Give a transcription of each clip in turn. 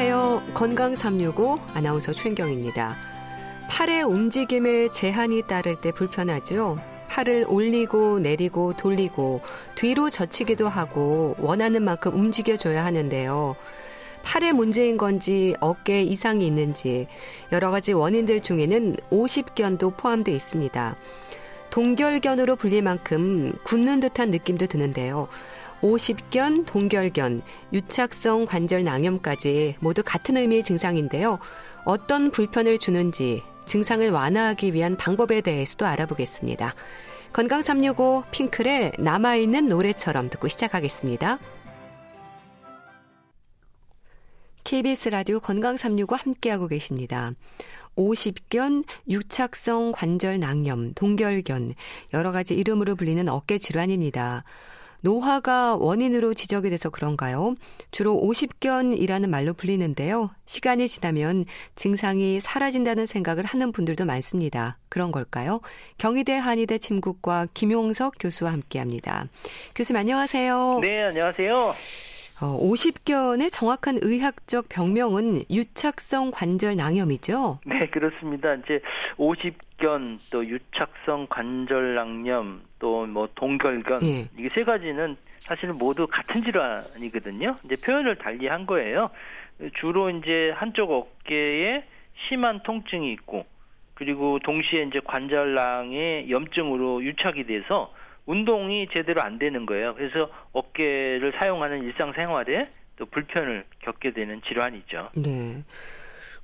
안녕하세요. 건강 365 아나운서 최인경입니다. 팔의 움직임에 제한이 따를 때 불편하죠. 팔을 올리고 내리고 돌리고 뒤로 젖히기도 하고 원하는 만큼 움직여줘야 하는데요. 팔에 문제인 건지 어깨에 이상이 있는지 여러 가지 원인들 중에는 50견도 포함되어 있습니다. 동결견으로 불릴 만큼 굳는 듯한 느낌도 드는데요. 50견, 동결견, 유착성 관절 낭염까지 모두 같은 의미의 증상인데요. 어떤 불편을 주는지 증상을 완화하기 위한 방법에 대해서도 알아보겠습니다. 건강 365 핑클의 남아있는 노래처럼 듣고 시작하겠습니다. KBS 라디오 건강 365 함께하고 계십니다. 50견, 유착성 관절 낭염, 동결견, 여러 가지 이름으로 불리는 어깨 질환입니다. 노화가 원인으로 지적이 돼서 그런가요? 주로 50견이라는 말로 불리는데요. 시간이 지나면 증상이 사라진다는 생각을 하는 분들도 많습니다. 그런 걸까요? 경희대 한의대 침구과 김용석 교수와 함께 합니다. 교수님 안녕하세요. 네, 안녕하세요. 어, 50견의 정확한 의학적 병명은 유착성 관절 낭염이죠? 네, 그렇습니다. 이제 50견 또 유착성 관절 낭염 또 뭐 동결견 예. 이게 세 가지는 사실은 모두 같은 질환이거든요. 이제 표현을 달리 한 거예요. 주로 이제 한쪽 어깨에 심한 통증이 있고 그리고 동시에 이제 관절낭의 염증으로 유착이 돼서 운동이 제대로 안 되는 거예요. 그래서 어깨를 사용하는 일상생활에 또 불편을 겪게 되는 질환이죠. 네.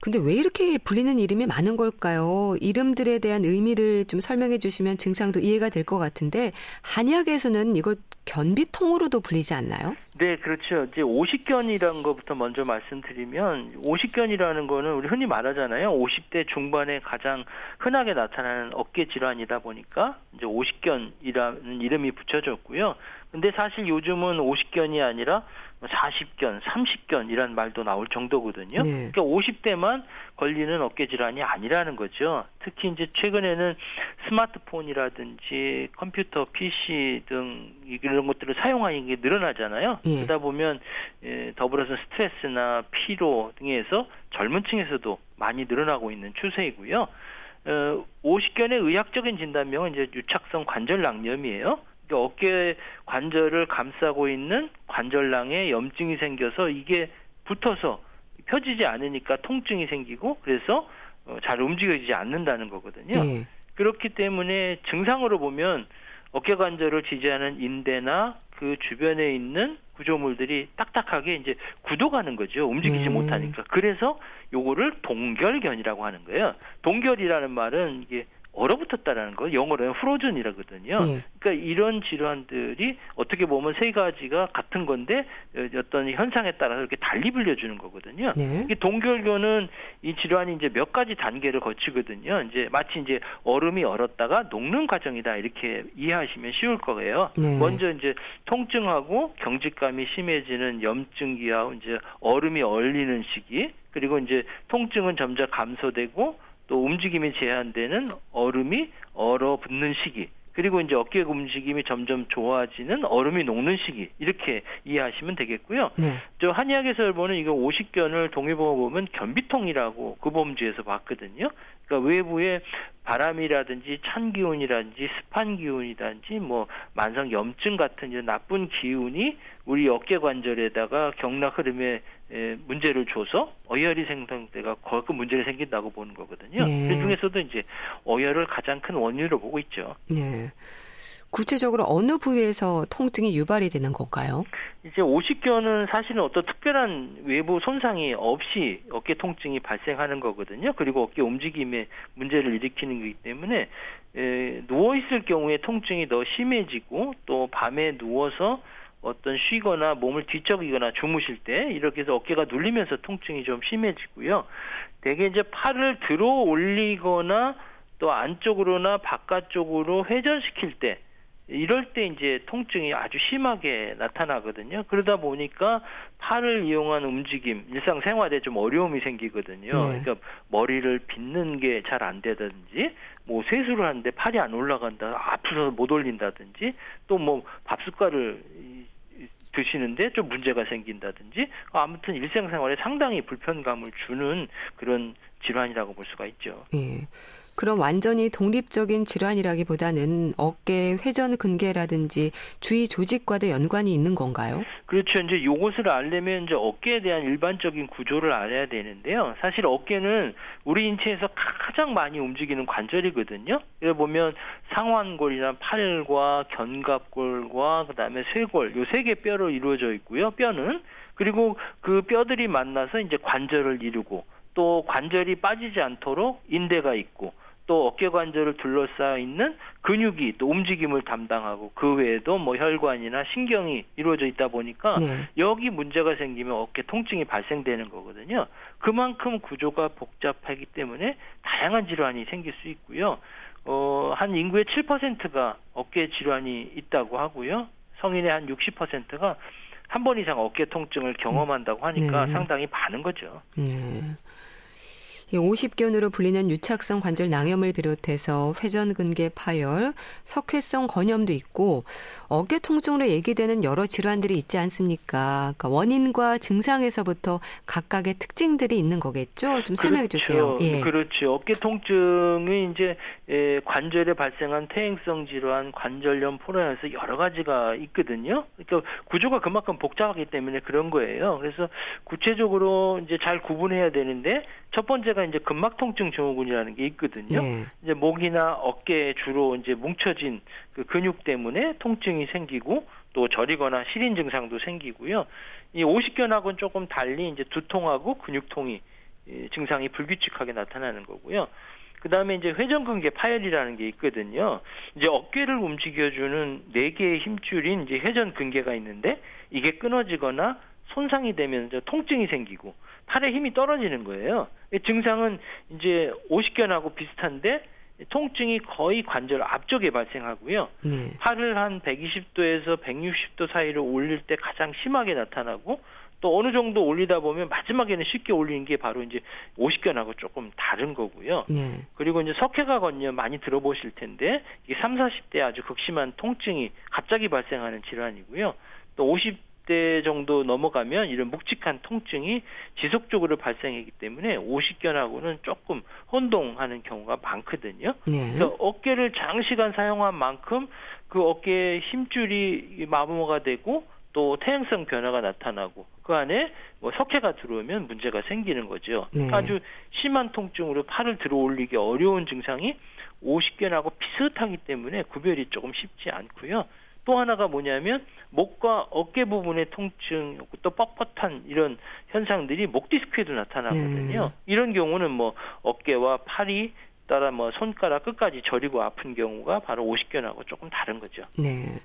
근데 왜 이렇게 불리는 이름이 많은 걸까요? 이름들에 대한 의미를 좀 설명해 주시면 증상도 이해가 될 것 같은데 한의학에서는 이거 견비통으로도 불리지 않나요? 네, 그렇죠. 이제 오십견이라는 것부터 먼저 말씀드리면 오십견이라는 거는 우리 흔히 말하잖아요. 50대 중반에 가장 흔하게 나타나는 어깨 질환이다 보니까 이제 오십견이라는 이름이 붙여졌고요. 근데 사실 요즘은 오십견이 아니라 40견, 30견이란 말도 나올 정도거든요. 네. 그러니까 50대만 걸리는 어깨 질환이 아니라는 거죠. 특히 이제 최근에는 스마트폰이라든지 컴퓨터, PC 등 이런 것들을 사용하는 게 늘어나잖아요. 네. 그러다 보면 예, 더불어서 스트레스나 피로 등에서 젊은 층에서도 많이 늘어나고 있는 추세이고요. 어, 50견의 의학적인 진단명은 이제 유착성 관절 낭염이에요. 어깨 관절을 감싸고 있는 관절낭에 염증이 생겨서 이게 붙어서 펴지지 않으니까 통증이 생기고 그래서 어, 잘 움직여지지 않는다는 거거든요. 네. 그렇기 때문에 증상으로 보면 어깨 관절을 지지하는 인대나 그 주변에 있는 구조물들이 딱딱하게 이제 굳어가는 거죠. 움직이지 음. 못하니까. 그래서 요거를 동결견이라고 하는 거예요. 동결이라는 말은 이게 얼어붙었다라는 거 영어로는 프로즌이라거든요. 네. 그러니까 이런 질환들이 어떻게 보면 세 가지가 같은 건데 어, 어떤 현상에 따라서 이렇게 달리 불려주는 거거든요. 네. 이 동결교는 이 질환이 이제 몇 가지 단계를 거치거든요. 이제 마치 이제 얼음이 얼었다가 녹는 과정이다 이렇게 이해하시면 쉬울 거예요. 네. 먼저 이제 통증하고 경직감이 심해지는 염증기와 이제 얼음이 얼리는 시기 그리고 이제 통증은 점점 감소되고 또 움직임이 제한되는 얼음이 얼어붙는 시기 그리고 이제 어깨 움직임이 점점 좋아지는 얼음이 녹는 시기 이렇게 이해하시면 되겠고요. 네. 저 한의학에서 보는 이거 오십견을 동의보어 보면 변비통이라고 그 범주에서 봤거든요. 그러니까 외부에 바람이라든지 찬 기운이라든지 습한 기운이라든지 뭐 만성 염증 같은 이런 나쁜 기운이 우리 어깨 관절에다가 경락 흐름에 문제를 줘서 어혈이 생성돼가 거그 문제를 생긴다고 보는 거거든요. 네. 그 중에서도 이제 어혈을 가장 큰 원인으로 보고 있죠. 네. 구체적으로 어느 부위에서 통증이 유발이 되는 건가요? 이제 오십견은 사실은 어떤 특별한 외부 손상이 없이 어깨 통증이 발생하는 거거든요. 그리고 어깨 움직임에 문제를 일으키는 거기 때문에 에, 누워 있을 경우에 통증이 더 심해지고 또 밤에 누워서 어떤 쉬거나 몸을 뒤척이거나 주무실 때 이렇게 해서 어깨가 눌리면서 통증이 좀 심해지고요. 대개 이제 팔을 들어 올리거나 또 안쪽으로나 바깥쪽으로 회전시킬 때 이럴 때 이제 통증이 아주 심하게 나타나거든요. 그러다 보니까 팔을 이용한 움직임, 일상생활에 좀 어려움이 생기거든요. 네. 그러니까 머리를 빗는 게 잘 안 되든지, 뭐 세수를 하는데 팔이 안 올라간다, 아프서 못 올린다든지, 또 뭐 밥숟가를 드시는데 좀 문제가 생긴다든지 아무튼 일상생활에 상당히 불편감을 주는 그런 질환이라고 볼 수가 있죠. 예. 그럼 완전히 독립적인 질환이라기보다는 어깨 회전 근개라든지 주위 조직과도 연관이 있는 건가요? 그렇죠. 이제 요것을 알려면 이제 어깨에 대한 일반적인 구조를 알아야 되는데요. 사실 어깨는 우리 인체에서 가장 많이 움직이는 관절이거든요. 여기 보면 상완골이나 팔과 견갑골과 그다음에 쇄골 요 세 개 뼈로 이루어져 있고요. 뼈는 그리고 그 뼈들이 만나서 이제 관절을 이루고 또 관절이 빠지지 않도록 인대가 있고 또 어깨 관절을 둘러싸여 있는 근육이 또 움직임을 담당하고 그 외에도 뭐 혈관이나 신경이 이루어져 있다 보니까 네. 여기 문제가 생기면 어깨 통증이 발생되는 거거든요. 그만큼 구조가 복잡하기 때문에 다양한 질환이 생길 수 있고요. 어, 한 인구의 7%가 어깨 질환이 있다고 하고요. 성인의 한 60%가 한 번 이상 어깨 통증을 경험한다고 하니까 네. 상당히 많은 거죠. 네. 50견으로 불리는 유착성 관절 낭염을 비롯해서 회전근개 파열, 석회성 건염도 있고 어깨 통증으로 얘기되는 여러 질환들이 있지 않습니까? 그러니까 원인과 증상에서부터 각각의 특징들이 있는 거겠죠? 좀 설명해 그렇죠. 주세요. 예. 그렇죠. 어깨 통증이 이제 예, 관절에 발생한 퇴행성 질환, 관절염, 포로연에서 여러 가지가 있거든요. 그러니까 구조가 그만큼 복잡하기 때문에 그런 거예요. 그래서 구체적으로 이제 잘 구분해야 되는데 첫 번째 가 이제 근막 통증 증후군이라는 게 있거든요. 네. 이제 목이나 어깨에 주로 이제 뭉쳐진 그 근육 때문에 통증이 생기고 또 저리거나 시린 증상도 생기고요. 이 오십견하고는 조금 달리 이제 두통하고 근육통이 증상이 불규칙하게 나타나는 거고요. 그 다음에 이제 회전근개 파열이라는 게 있거든요. 이제 어깨를 움직여주는 네 개의 힘줄인 이제 회전근개가 있는데 이게 끊어지거나 손상이 되면 이제 통증이 생기고 팔에 힘이 떨어지는 거예요. 증상은 이제 오십견하고 비슷한데 통증이 거의 관절 앞쪽에 발생하고요. 네. 팔을 한 120도에서 160도 사이로 올릴 때 가장 심하게 나타나고 또 어느 정도 올리다 보면 마지막에는 쉽게 올리는 게 바로 이제 오십견하고 조금 다른 거고요. 네. 그리고 이제 석회가 건요 많이 들어보실 텐데 이게 3, 40대 아주 극심한 통증이 갑자기 발생하는 질환이고요. 또 50대 정도 넘어가면 이런 묵직한 통증이 지속적으로 발생하기 때문에 오십견하고는 조금 혼동하는 경우가 많거든요. 네. 그래서 어깨를 장시간 사용한 만큼 그 어깨의 힘줄이 마모가 되고 또 태양성 변화가 나타나고 그 안에 뭐 석회가 들어오면 문제가 생기는 거죠. 네. 아주 심한 통증으로 팔을 들어 올리기 어려운 증상이 오십견하고 비슷하기 때문에 구별이 조금 쉽지 않고요. 또 하나가 뭐냐면 목과 어깨 부분의 통증 또 뻣뻣한 이런 현상들이 목 디스크에도 나타나거든요. 네. 이런 경우는 뭐 어깨와 팔이 따라 뭐 손가락 끝까지 저리고 아픈 경우가 바로 오십견하고 조금 다른 거죠. 네.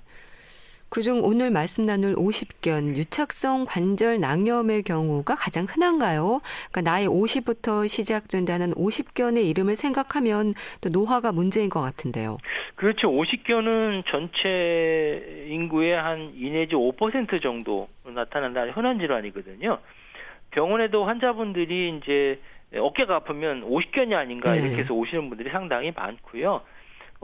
그중 오늘 말씀 나눌 50견 유착성 관절 낭염의 경우가 가장 흔한가요? 그러니까 나이 50부터 시작된다는 50견의 이름을 생각하면 또 노화가 문제인 것 같은데요. 그렇죠. 50견은 전체 인구의 한 2 내지 5% 정도 나타난다는 흔한 질환이거든요. 병원에도 환자분들이 이제 어깨가 아프면 50견이 아닌가 이렇게 해서 오시는 분들이 상당히 많고요.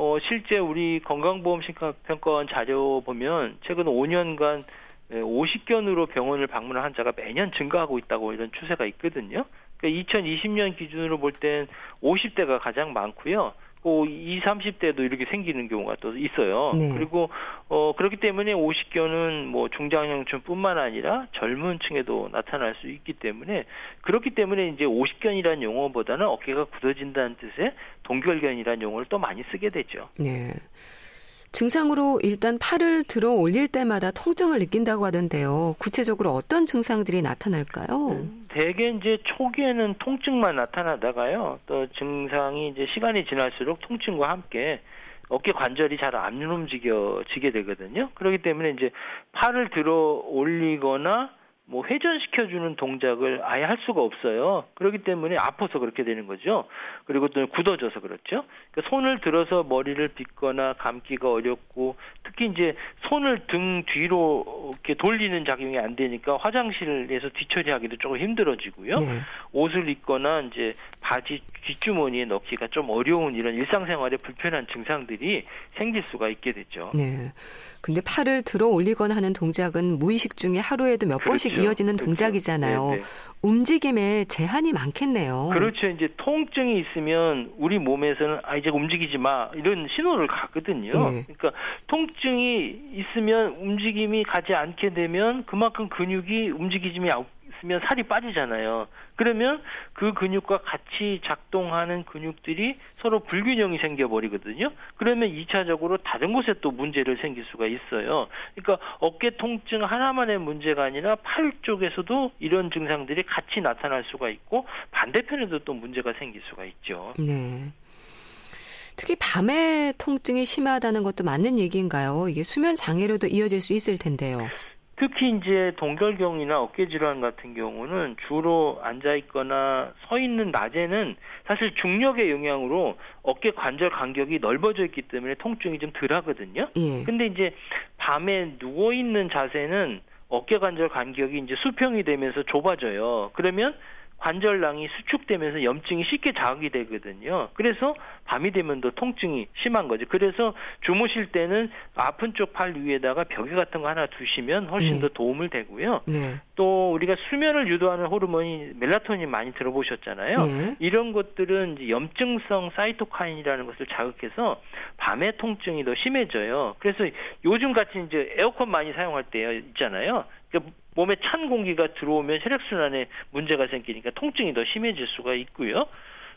어, 실제 우리 건강보험 심사평가원 자료 보면 최근 5년간 50견으로 병원을 방문한 환자가 매년 증가하고 있다고 이런 추세가 있거든요. 그러니까 2020년 기준으로 볼 땐 50대가 가장 많고요. 또 20, 30대도 이렇게 생기는 경우가 또 있어요. 네. 그리고 어 그렇기 때문에 오십견은 뭐 중장년층뿐만 아니라 젊은 층에도 나타날 수 있기 때문에 그렇기 때문에 이제 오십견이라는 용어보다는 어깨가 굳어진다는 뜻의 동결견이라는 용어를 또 많이 쓰게 되죠. 네. 증상으로 일단 팔을 들어 올릴 때마다 통증을 느낀다고 하던데요. 구체적으로 어떤 증상들이 나타날까요? 음, 대개 이제 초기에는 통증만 나타나다가요. 또 증상이 이제 시간이 지날수록 통증과 함께 어깨 관절이 잘 안 움직여지게 되거든요. 그렇기 때문에 이제 팔을 들어 올리거나 뭐 회전시켜주는 동작을 아예 할 수가 없어요. 그렇기 때문에 아파서 그렇게 되는 거죠. 그리고 또 굳어져서 그렇죠. 그러니까 손을 들어서 머리를 빗거나 감기가 어렵고 특히 이제 손을 등 뒤로 이렇게 돌리는 작용이 안 되니까 화장실에서 뒤처리하기도 조금 힘들어지고요. 네. 옷을 입거나 이제 바지 뒷주머니에 넣기가 좀 어려운 이런 일상생활에 불편한 증상들이 생길 수가 있게 되죠. 네. 근데 팔을 들어 올리거나 하는 동작은 무의식 중에 하루에도 몇 그렇죠. 번씩 이어지는 그렇죠. 동작이잖아요. 네네. 네. 움직임에 제한이 많겠네요. 그렇죠. 이제 통증이 있으면 우리 몸에서는 아 이제 움직이지 마 이런 신호를 가거든요. 네. 그러니까 통증이 있으면 움직임이 가지 않게 되면 그만큼 근육이 움직이지 있으면 살이 빠지잖아요. 그러면 그 근육과 같이 작동하는 근육들이 서로 불균형이 생겨버리거든요. 그러면 2차적으로 다른 곳에 또 문제를 생길 수가 있어요. 그러니까 어깨 통증 하나만의 문제가 아니라 팔 쪽에서도 이런 증상들이 같이 나타날 수가 있고 반대편에도 또 문제가 생길 수가 있죠. 네. 특히 밤에 통증이 심하다는 것도 맞는 얘기인가요? 이게 수면 장애로도 이어질 수 있을 텐데요. 특히 이제 동결경이나 어깨 질환 같은 경우는 주로 앉아 있거나 서 있는 낮에는 사실 중력의 영향으로 어깨 관절 간격이 넓어져 있기 때문에 통증이 좀 덜하거든요. 예. 근데 이제 밤에 누워 있는 자세는 어깨 관절 간격이 이제 수평이 되면서 좁아져요. 그러면 관절낭이 수축되면서 염증이 쉽게 자극이 되거든요. 그래서 밤이 되면 더 통증이 심한 거죠. 그래서 주무실 때는 아픈 쪽 팔 위에다가 벽에 같은 거 하나 두시면 훨씬 네. 더 도움을 되고요. 네. 또 우리가 수면을 유도하는 호르몬이 멜라토닌 많이 들어보셨잖아요. 네. 이런 것들은 이제 염증성 사이토카인이라는 것을 자극해서 밤에 통증이 더 심해져요. 그래서 요즘 같이 이제 에어컨 많이 사용할 때 있잖아요. 그러니까 몸에 찬 공기가 들어오면 혈액순환에 문제가 생기니까 통증이 더 심해질 수가 있고요.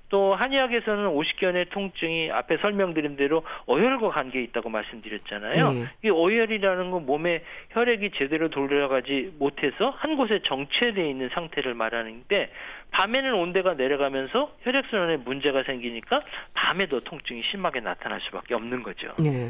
또 한의학에서는 오십견의 통증이 앞에 설명드린 대로 어혈과 관계에 있다고 말씀드렸잖아요. 네. 이 어혈이라는 건 몸에 혈액이 제대로 돌아가지 못해서 한 곳에 정체되어 있는 상태를 말하는데 밤에는 온도가 내려가면서 혈액순환에 문제가 생기니까 밤에도 통증이 심하게 나타날 수밖에 없는 거죠. 네.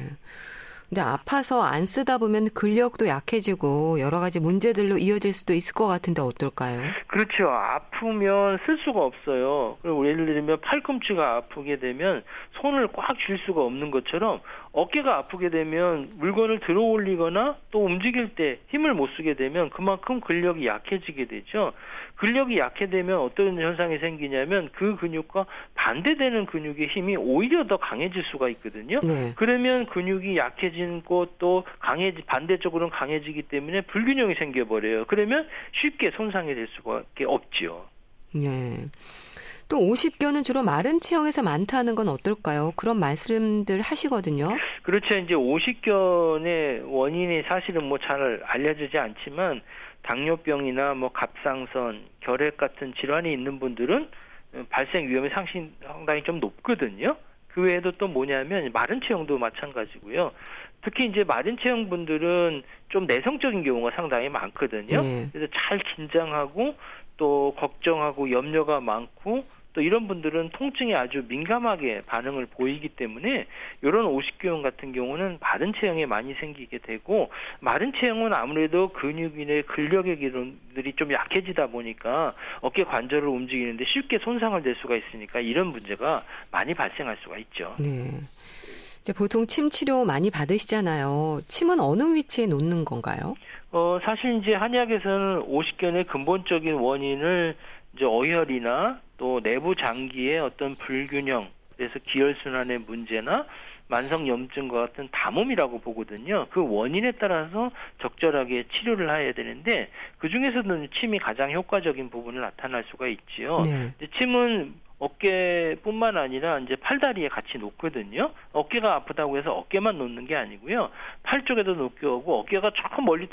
근데 아파서 안 쓰다 보면 근력도 약해지고 여러 가지 문제들로 이어질 수도 있을 것 같은데 어떨까요? 그렇죠. 아프면 쓸 수가 없어요. 그리고 예를 들면 팔꿈치가 아프게 되면 손을 꽉 쥘 수가 없는 것처럼 어깨가 아프게 되면 물건을 들어 올리거나 또 움직일 때 힘을 못 쓰게 되면 그만큼 근력이 약해지게 되죠. 근력이 약해되면 어떤 현상이 생기냐면 그 근육과 반대되는 근육의 힘이 오히려 더 강해질 수가 있거든요. 네. 그러면 근육이 약해진 것도 강해지 반대쪽으로는 강해지기 때문에 불균형이 생겨버려요. 그러면 쉽게 손상이 될 수밖에 없지요. 네. 또 50견은 주로 마른 체형에서 많다는 건 어떨까요? 그런 말씀들 하시거든요. 그렇죠. 이제 50견의 원인이 사실은 뭐 잘 알려지지 않지만 당뇨병이나 뭐 갑상선, 결핵 같은 질환이 있는 분들은 발생 위험이 상당히 좀 높거든요. 그 외에도 또 뭐냐면 마른 체형도 마찬가지고요. 특히 이제 마른 체형 분들은 좀 내성적인 경우가 상당히 많거든요. 네. 그래서 잘 긴장하고 또 걱정하고 염려가 많고 또 이런 분들은 통증에 아주 민감하게 반응을 보이기 때문에 이런 오십교형 같은 경우는 마른 체형에 많이 생기게 되고 마른 체형은 아무래도 근육이나 근력의 기능들이 좀 약해지다 보니까 어깨 관절을 움직이는데 쉽게 손상을 낼 수가 있으니까 이런 문제가 많이 발생할 수가 있죠. 네. 이제 보통 침 치료 많이 받으시잖아요. 침은 어느 위치에 놓는 건가요? 어, 사실 이제 한의학에서는 오십견의 근본적인 원인을 이제 어혈이나 또 내부 장기의 어떤 불균형, 그래서 기혈순환의 문제나 만성 염증과 같은 담음이라고 보거든요. 그 원인에 따라서 적절하게 치료를 해야 되는데 그 중에서는 침이 가장 효과적인 부분을 나타날 수가 있지요. 네. 침은 어깨뿐만 아니라 이제 팔다리에 같이 놓거든요. 어깨가 아프다고 해서 어깨만 놓는 게 아니고요. 팔 쪽에도 놓게 하고 어깨가 조금 멀리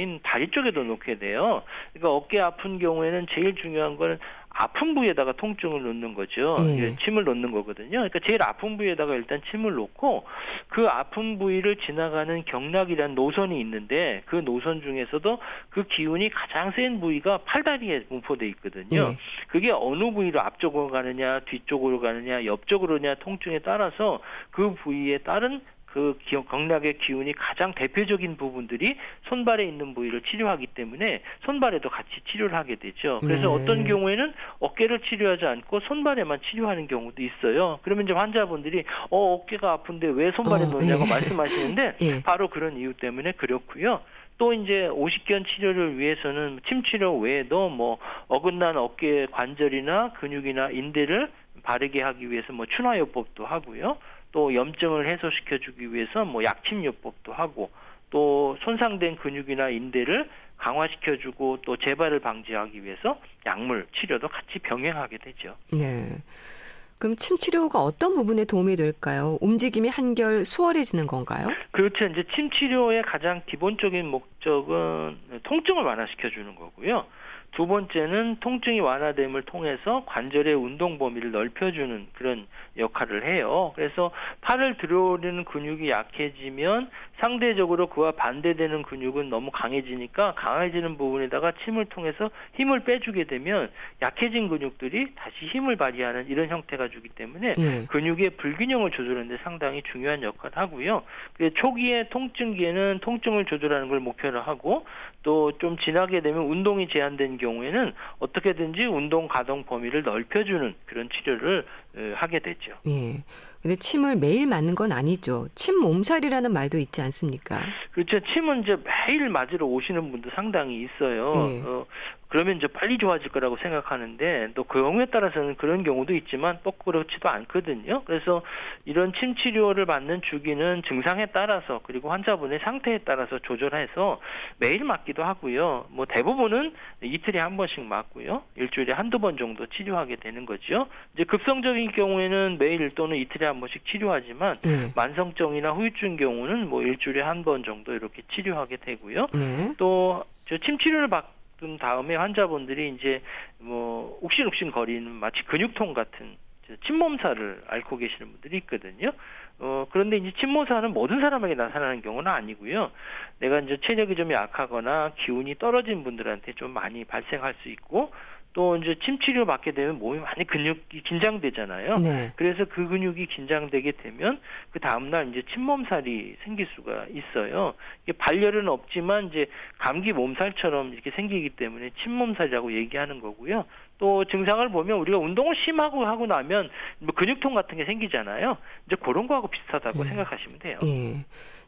있는 다리 쪽에도 놓게 돼요. 그러니까 어깨 아픈 경우에는 제일 중요한 거는 아픈 부위에다가 통증을 놓는 거죠. 네. 침을 놓는 거거든요. 그러니까 제일 아픈 부위에다가 일단 침을 놓고 그 아픈 부위를 지나가는 경락이라는 노선이 있는데 그 노선 중에서도 그 기운이 가장 센 부위가 팔다리에 분포돼 있거든요. 네. 그게 어느 부위로 앞쪽으로 가느냐, 뒤쪽으로 가느냐, 옆쪽으로냐 통증에 따라서 그 부위에 따른 그 경락의 기운이 가장 대표적인 부분들이 손발에 있는 부위를 치료하기 때문에 손발에도 같이 치료를 하게 되죠. 그래서 네. 어떤 경우에는 어깨를 치료하지 않고 손발에만 치료하는 경우도 있어요. 그러면 이제 환자분들이 어 어깨가 아픈데 왜 손발에 어, 놓냐고 예. 말씀하시는데 예. 바로 그런 이유 때문에 그렇고요. 또 이제 오십견 치료를 위해서는 침 치료 외에도 뭐 어긋난 어깨 관절이나 근육이나 인대를 바르게 하기 위해서 뭐 추나요법도 하고요. 또 염증을 해소시켜 주기 위해서 뭐 약침요법도 하고 또 손상된 근육이나 인대를 강화시켜 주고 또 재발을 방지하기 위해서 약물 치료도 같이 병행하게 되죠. 네. 그럼 침 치료가 어떤 부분에 도움이 될까요? 움직임이 한결 수월해지는 건가요? 그렇죠. 이제 침 치료의 가장 기본적인 목적은 통증을 완화시켜 주는 거고요. 두 번째는 통증이 완화됨을 통해서 관절의 운동 범위를 넓혀주는 그런 역할을 해요. 그래서 팔을 들어오는 근육이 약해지면 상대적으로 그와 반대되는 근육은 너무 강해지니까 강해지는 부분에다가 침을 통해서 힘을 빼주게 되면 약해진 근육들이 다시 힘을 발휘하는 이런 형태가 주기 때문에 네. 근육의 불균형을 조절하는데 상당히 중요한 역할을 하고요. 초기에 통증기에는 통증을 조절하는 걸 목표로 하고 또 좀 지나게 되면 운동이 제한된 경우에는 어떻게든지 운동 가동 범위를 넓혀주는 그런 치료를 하게 되죠. 예. 근데 침을 매일 맞는 건 아니죠. 침 몸살이라는 말도 있지 않습니까? 그렇죠. 침은 이제 매일 맞으러 오시는 분도 상당히 있어요. 예. 어, 그러면 이제 빨리 좋아질 거라고 생각하는데 또그 경우에 따라서는 그런 경우도 있지만 꼭 그렇지도 않거든요. 그래서 이런 침 치료를 받는 주기는 증상에 따라서 그리고 환자분의 상태에 따라서 조절해서 매일 맞기도 하고요. 뭐 대부분은 이틀에 한 번씩 맞고요. 일주일에 한두 번 정도 치료하게 되는 거죠. 이제 급성적인 경우에는 매일 또는 이틀에 한 번씩 치료하지만 네. 만성증이나 후유증 경우는 뭐 일주일에 한 번 정도 이렇게 치료하게 되고요. 네. 또저 침 치료를 받 받은 다음에 환자분들이 이제 뭐 욱신욱신 거리는 마치 근육통 같은 침몸살을 앓고 계시는 분들이 있거든요. 어, 그런데 이제 침모사는 모든 사람에게 나타나는 경우는 아니고요. 내가 이제 체력이 좀 약하거나 기운이 떨어진 분들한테 좀 많이 발생할 수 있고 또 이제 침 치료 받게 되면 몸이 많이 근육이 긴장되잖아요. 네. 그래서 그 근육이 긴장되게 되면 그 다음 날 이제 침몸살이 생길 수가 있어요. 이게 발열은 없지만 이제 감기 몸살처럼 이렇게 생기기 때문에 침몸살이라고 얘기하는 거고요. 또 증상을 보면 우리가 운동을 심하고 하고 나면 뭐 근육통 같은 게 생기잖아요. 이제 그런 거하고 비슷하다고 네. 생각하시면 돼요. 예.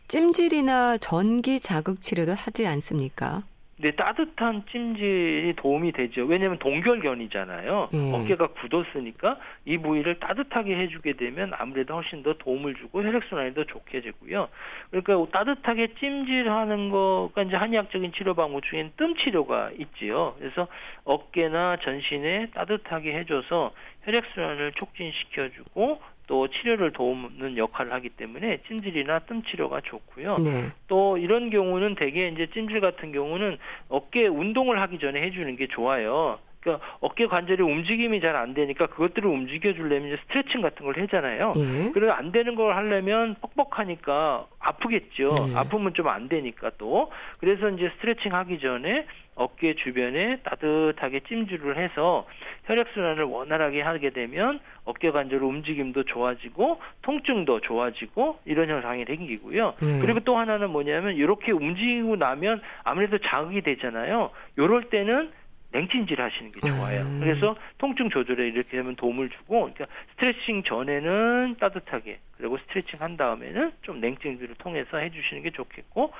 찜질이나 전기 자극 치료도 하지 않습니까? 네, 따뜻한 찜질이 도움이 되죠. 왜냐하면 동결견이잖아요. 음. 어깨가 굳었으니까 이 부위를 따뜻하게 해주게 되면 아무래도 훨씬 더 도움을 주고 혈액순환이 더 좋게 되고요. 그러니까 따뜻하게 찜질하는 거가 이제 한의학적인 치료 방법 중엔 뜸 치료가 있지요. 그래서 어깨나 전신에 따뜻하게 해줘서 혈액순환을 촉진시켜주고 또 치료를 도우는 역할을 하기 때문에 찜질이나 뜸 치료가 좋고요. 네. 또 이런 경우는 대개 이제 찜질 같은 경우는 어깨 운동을 하기 전에 해주는 게 좋아요. 그러니까 어깨 관절이 움직임이 잘 안 되니까 그것들을 움직여 주려면 스트레칭 같은 걸 하잖아요. 예. 그래서 안 되는 걸 하려면 뻑뻑하니까 아프겠죠. 예. 아프면 좀 안 되니까 또. 그래서 이제 스트레칭 하기 전에 어깨 주변에 따뜻하게 찜질을 해서 혈액순환을 원활하게 하게 되면 어깨 관절 움직임도 좋아지고 통증도 좋아지고 이런 현상이 생기고요. 네. 그리고 또 하나는 뭐냐면 이렇게 움직이고 나면 아무래도 자극이 되잖아요. 요럴 때는 냉찜질 하시는 게 좋아요. 음. 그래서 통증 조절에 이렇게 되면 도움을 주고, 그러니까 스트레칭 전에는 따뜻하게, 그리고 스트레칭 한 다음에는 좀 냉찜질을 통해서 해주시는 게 좋겠고,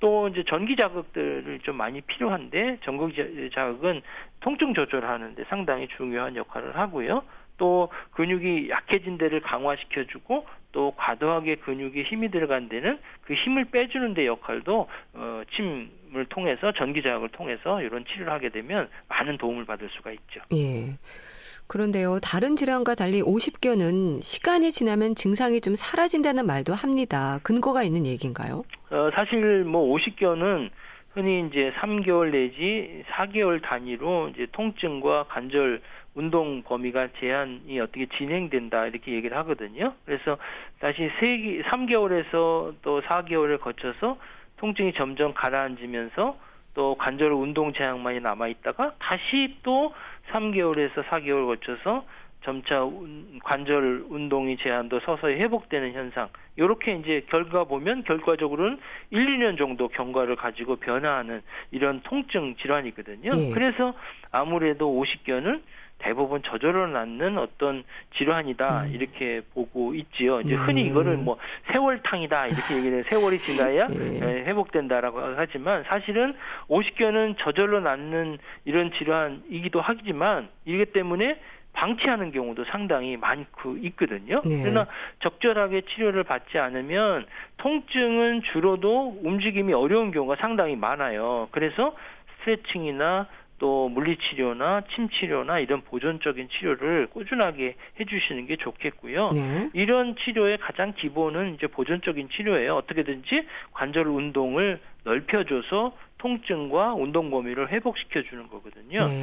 또 이제 전기 자극들을 좀 많이 필요한데, 전기 자극은 통증 조절하는데 상당히 중요한 역할을 하고요. 또 근육이 약해진 데를 강화시켜주고 또 과도하게 근육에 힘이 들어간 데는 그 힘을 빼주는 데 역할도 어, 침 을 통해서 전기 자극을 통해서 이런 치료를 하게 되면 많은 도움을 받을 수가 있죠. 예. 그런데요, 다른 질환과 달리 오십견은 시간이 지나면 증상이 좀 사라진다는 말도 합니다. 근거가 있는 얘기인가요? 어, 사실 뭐 오십견은 흔히 이제 3개월 내지 4개월 단위로 이제 통증과 관절 운동 범위가 제한이 어떻게 진행된다 이렇게 얘기를 하거든요. 그래서 다시 3, 3개월에서 또 4개월을 거쳐서 통증이 점점 가라앉으면서 또 관절 운동 제한만이 남아 있다가 다시 또 3개월에서 4개월 거쳐서 점차 관절 운동이 제한도 서서히 회복되는 현상. 이렇게 이제 결과 보면 결과적으로는 1, 2년 정도 경과를 가지고 변화하는 이런 통증 질환이거든요. 예. 그래서 아무래도 오십견은 대부분 저절로 낫는 어떤 질환이다 음. 이렇게 보고 있지요. 이제 흔히 네. 이거를 뭐 세월탕이다 이렇게 얘기를 세월이 지나야 네. 회복된다라고 하지만 사실은 오십견은 저절로 낫는 이런 질환이기도 하지만 이기 때문에 방치하는 경우도 상당히 많고 있거든요. 네. 그러나 적절하게 치료를 받지 않으면 통증은 줄어도 움직임이 어려운 경우가 상당히 많아요. 그래서 스트레칭이나 또 물리치료나 침치료나 이런 보존적인 치료를 꾸준하게 해주시는 게 좋겠고요. 네. 이런 치료의 가장 기본은 이제 보존적인 치료예요. 어떻게든지 관절 운동을 넓혀줘서 통증과 운동 범위를 회복시켜주는 거거든요. 네.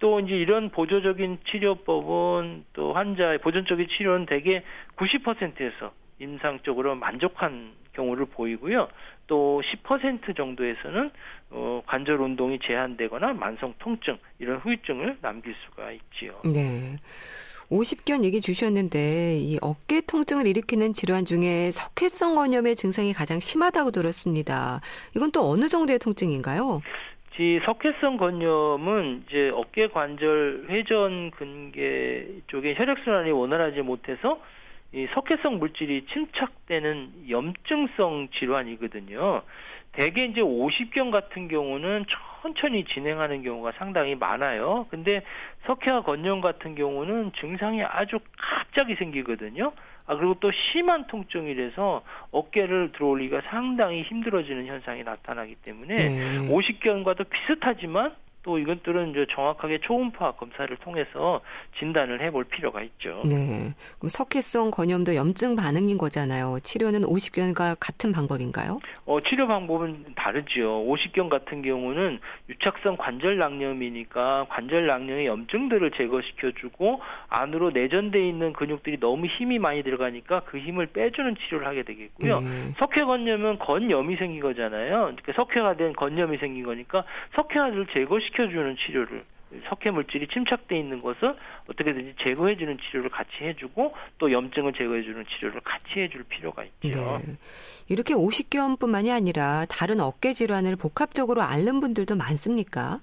또 이제 이런 보조적인 치료법은 또 환자의 보존적인 치료는 대개 90%에서 임상적으로 만족한 경우를 보이고요. 또 10% 정도에서는 어, 관절 운동이 제한되거나 만성 통증 이런 후유증을 남길 수가 있지요. 네. 50견 얘기 주셨는데 이 어깨 통증을 일으키는 질환 중에 석회성 건염의 증상이 가장 심하다고 들었습니다. 이건 또 어느 정도의 통증인가요? 이 석회성 건염은 이제 어깨 관절 회전 근개 쪽에 혈액 순환이 원활하지 못해서 이 석회성 물질이 침착되는 염증성 질환이거든요. 대개 이제 50견 같은 경우는 천천히 진행하는 경우가 상당히 많아요. 근데 석회화 건염 같은 경우는 증상이 아주 갑자기 생기거든요. 아 그리고 또 심한 통증이라서 어깨를 들어올리기가 상당히 힘들어지는 현상이 나타나기 때문에 네. 50견과도 비슷하지만 또 이것들은 이제 정확하게 초음파 검사를 통해서 진단을 해볼 필요가 있죠. 네. 그럼 석회성 건염도 염증 반응인 거잖아요. 치료는 50견과 같은 방법인가요? 어, 치료 방법은 다르죠. 50견 같은 경우는 유착성 관절 낭염이니까 관절 낭염의 염증들을 제거시켜주고 안으로 내전돼 있는 근육들이 너무 힘이 많이 들어가니까 그 힘을 빼주는 치료를 하게 되겠고요. 네. 석회 건염은 건염이 생긴 거잖아요. 그러니까 석회가 된 건염이 생긴 거니까 석회화를 제거시켜 시켜주는 치료를 석회 물질이 침착돼 있는 것을 어떻게든지 제거해주는 치료를 같이 해주고 또 염증을 제거해주는 치료를 같이 해줄 필요가 있죠. 네. 이렇게 오십견뿐만이 아니라 다른 어깨 질환을 복합적으로 앓는 분들도 많습니까?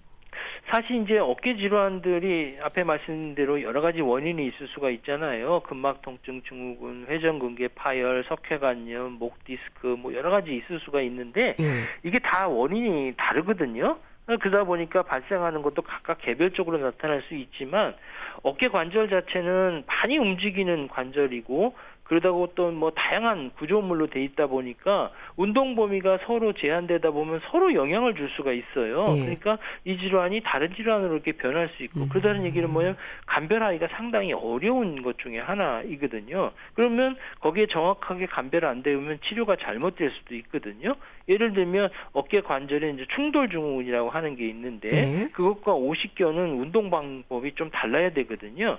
사실 이제 어깨 질환들이 앞에 말씀드린 대로 여러 가지 원인이 있을 수가 있잖아요. 근막 통증, 증후군, 회전근개 파열, 석회관염, 목 디스크 뭐 여러 가지 있을 수가 있는데 네. 이게 다 원인이 다르거든요. 그러다 보니까 발생하는 것도 각각 개별적으로 나타날 수 있지만 어깨 관절 자체는 많이 움직이는 관절이고 그러다고 또 뭐 다양한 구조물로 돼 있다 보니까 운동 범위가 서로 제한되다 보면 서로 영향을 줄 수가 있어요. 예. 그러니까 이 질환이 다른 질환으로 이렇게 변할 수 있고 음. 그러다는 얘기는 뭐냐면 감별하기가 상당히 어려운 것 중에 하나이거든요. 그러면 거기에 정확하게 감별 안 되면 치료가 잘못될 수도 있거든요. 예를 들면 어깨 관절에 이제 충돌 증후군이라고 하는 게 있는데 예. 그것과 오십견은 운동 방법이 좀 달라야 되거든요.